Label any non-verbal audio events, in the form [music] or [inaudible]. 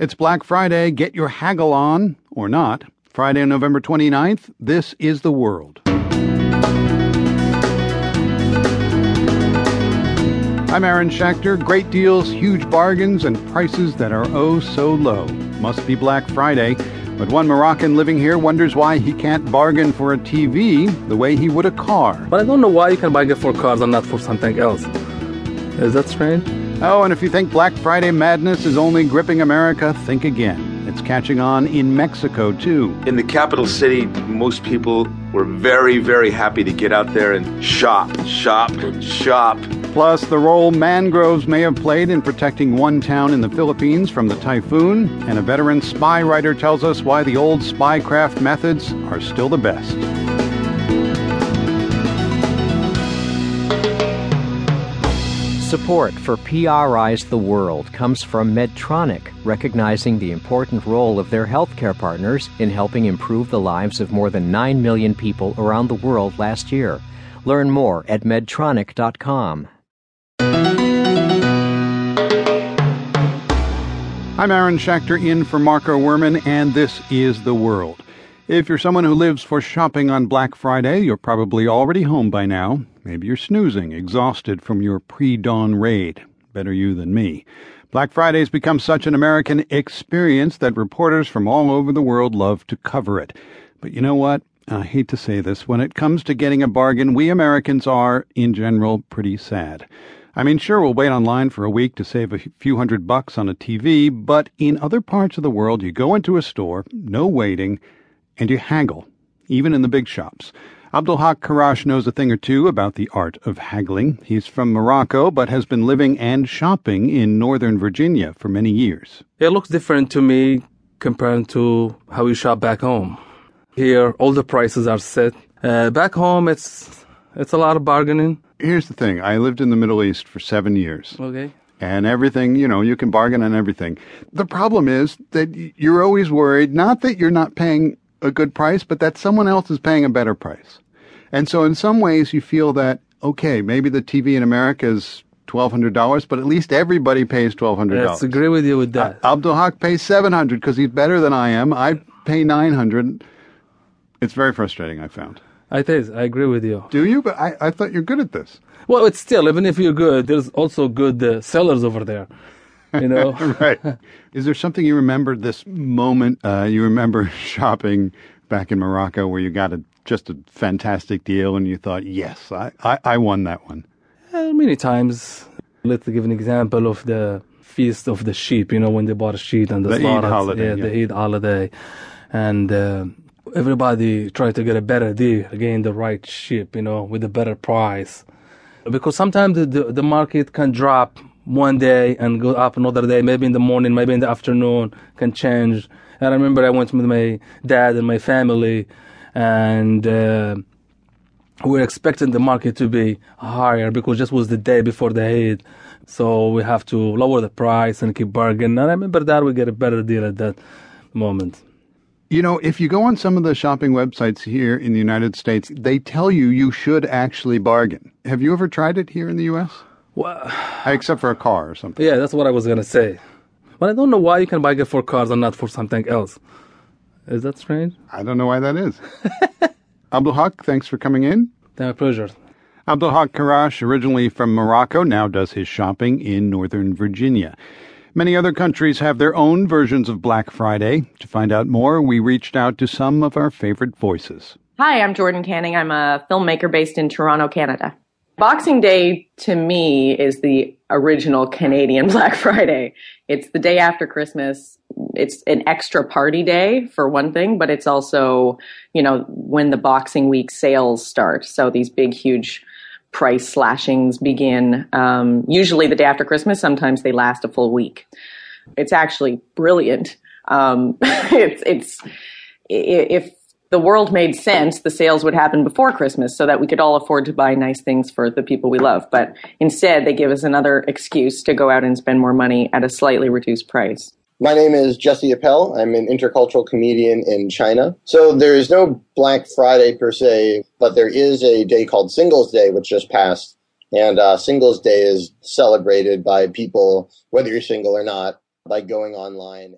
It's Black Friday. Get your haggle on, or not. Friday, November 29th. This is The World. I'm Aaron Schachter. Great deals, huge bargains, and prices that are oh so low. Must be Black Friday. But one Moroccan living here wonders why he can't bargain for a TV the way he would a car. But I don't know why you can bargain for cars and not for something else. Is that strange? Oh, and if you think Black Friday madness is only gripping America, think again. It's catching on in Mexico, too. In the capital city, most people were very, very happy to get out there and shop, shop, shop. Plus, the role mangroves may have played in protecting one town in the Philippines from the typhoon, and a veteran spy writer tells us why the old spycraft methods are still the best. Support for PRI's The World comes from Medtronic, recognizing the important role of their healthcare partners in helping improve the lives of more than 9 million people around the world last year. Learn more at medtronic.com. I'm Aaron Schachter in for Marco Werman, and this is The World. If you're someone who lives for shopping on Black Friday, you're probably already home by now. Maybe you're snoozing, exhausted from your pre dawn raid. Better you than me. Black Friday's become such an American experience that reporters from all over the world love to cover it. But you know what? I hate to say this. When it comes to getting a bargain, we Americans are, in general, pretty sad. I mean, sure, we'll wait online for a week to save a few hundred bucks on a TV, but in other parts of the world, you go into a store, no waiting, and you haggle, even in the big shops. Abdulhak Karash knows a thing or two about the art of haggling. He's from Morocco, but has been living and shopping in Northern Virginia for many years. It looks different to me compared to how we shop back home. Here, all the prices are set. Uh, back home, it's it's a lot of bargaining. Here's the thing I lived in the Middle East for seven years. Okay. And everything, you know, you can bargain on everything. The problem is that you're always worried, not that you're not paying a good price, but that someone else is paying a better price. And so in some ways you feel that, okay, maybe the TV in America is $1,200, but at least everybody pays $1,200. Let's agree with you with that. Uh, Abdul Haq pays 700 because he's better than I am. I pay 900 It's very frustrating, I found. It is. I agree with you. Do you? But I, I thought you're good at this. Well, it's still, even if you're good, there's also good uh, sellers over there you know. [laughs] right. Is there something you remember this moment? Uh, you remember [laughs] shopping back in Morocco where you got a just a fantastic deal and you thought, yes, I, I, I won that one. Uh, many times. Let's give an example of the feast of the sheep. You know, when they bought a sheep and the, the slaughtered, Eid holiday, yeah, yeah, the Eid holiday, and. Uh, everybody tried to get a better deal, again the right sheep, you know, with a better price. Because sometimes the, the, the market can drop one day and go up another day, maybe in the morning, maybe in the afternoon, can change. And I remember I went with my dad and my family, and uh, we were expecting the market to be higher because just was the day before the Eid. So we have to lower the price and keep bargaining. And I remember that we get a better deal at that moment. You know, if you go on some of the shopping websites here in the United States, they tell you you should actually bargain. Have you ever tried it here in the U.S.? Well, [sighs] except for a car or something. Yeah, that's what I was gonna say. But I don't know why you can buy it for cars and not for something else. Is that strange? I don't know why that is. [laughs] Abdul Haq, thanks for coming in. My pleasure. Abdul Haq Karash, originally from Morocco, now does his shopping in Northern Virginia. Many other countries have their own versions of Black Friday. To find out more, we reached out to some of our favorite voices. Hi, I'm Jordan Canning. I'm a filmmaker based in Toronto, Canada. Boxing Day to me is the original Canadian [laughs] Black Friday. It's the day after Christmas. It's an extra party day for one thing, but it's also, you know, when the Boxing Week sales start. So these big, huge price slashings begin um, usually the day after Christmas. Sometimes they last a full week. It's actually brilliant. Um, [laughs] it's it's if the world made sense, the sales would happen before Christmas so that we could all afford to buy nice things for the people we love. But instead, they give us another excuse to go out and spend more money at a slightly reduced price. My name is Jesse Appel. I'm an intercultural comedian in China. So there is no Black Friday per se, but there is a day called Singles Day, which just passed. And uh, Singles Day is celebrated by people, whether you're single or not, by going online.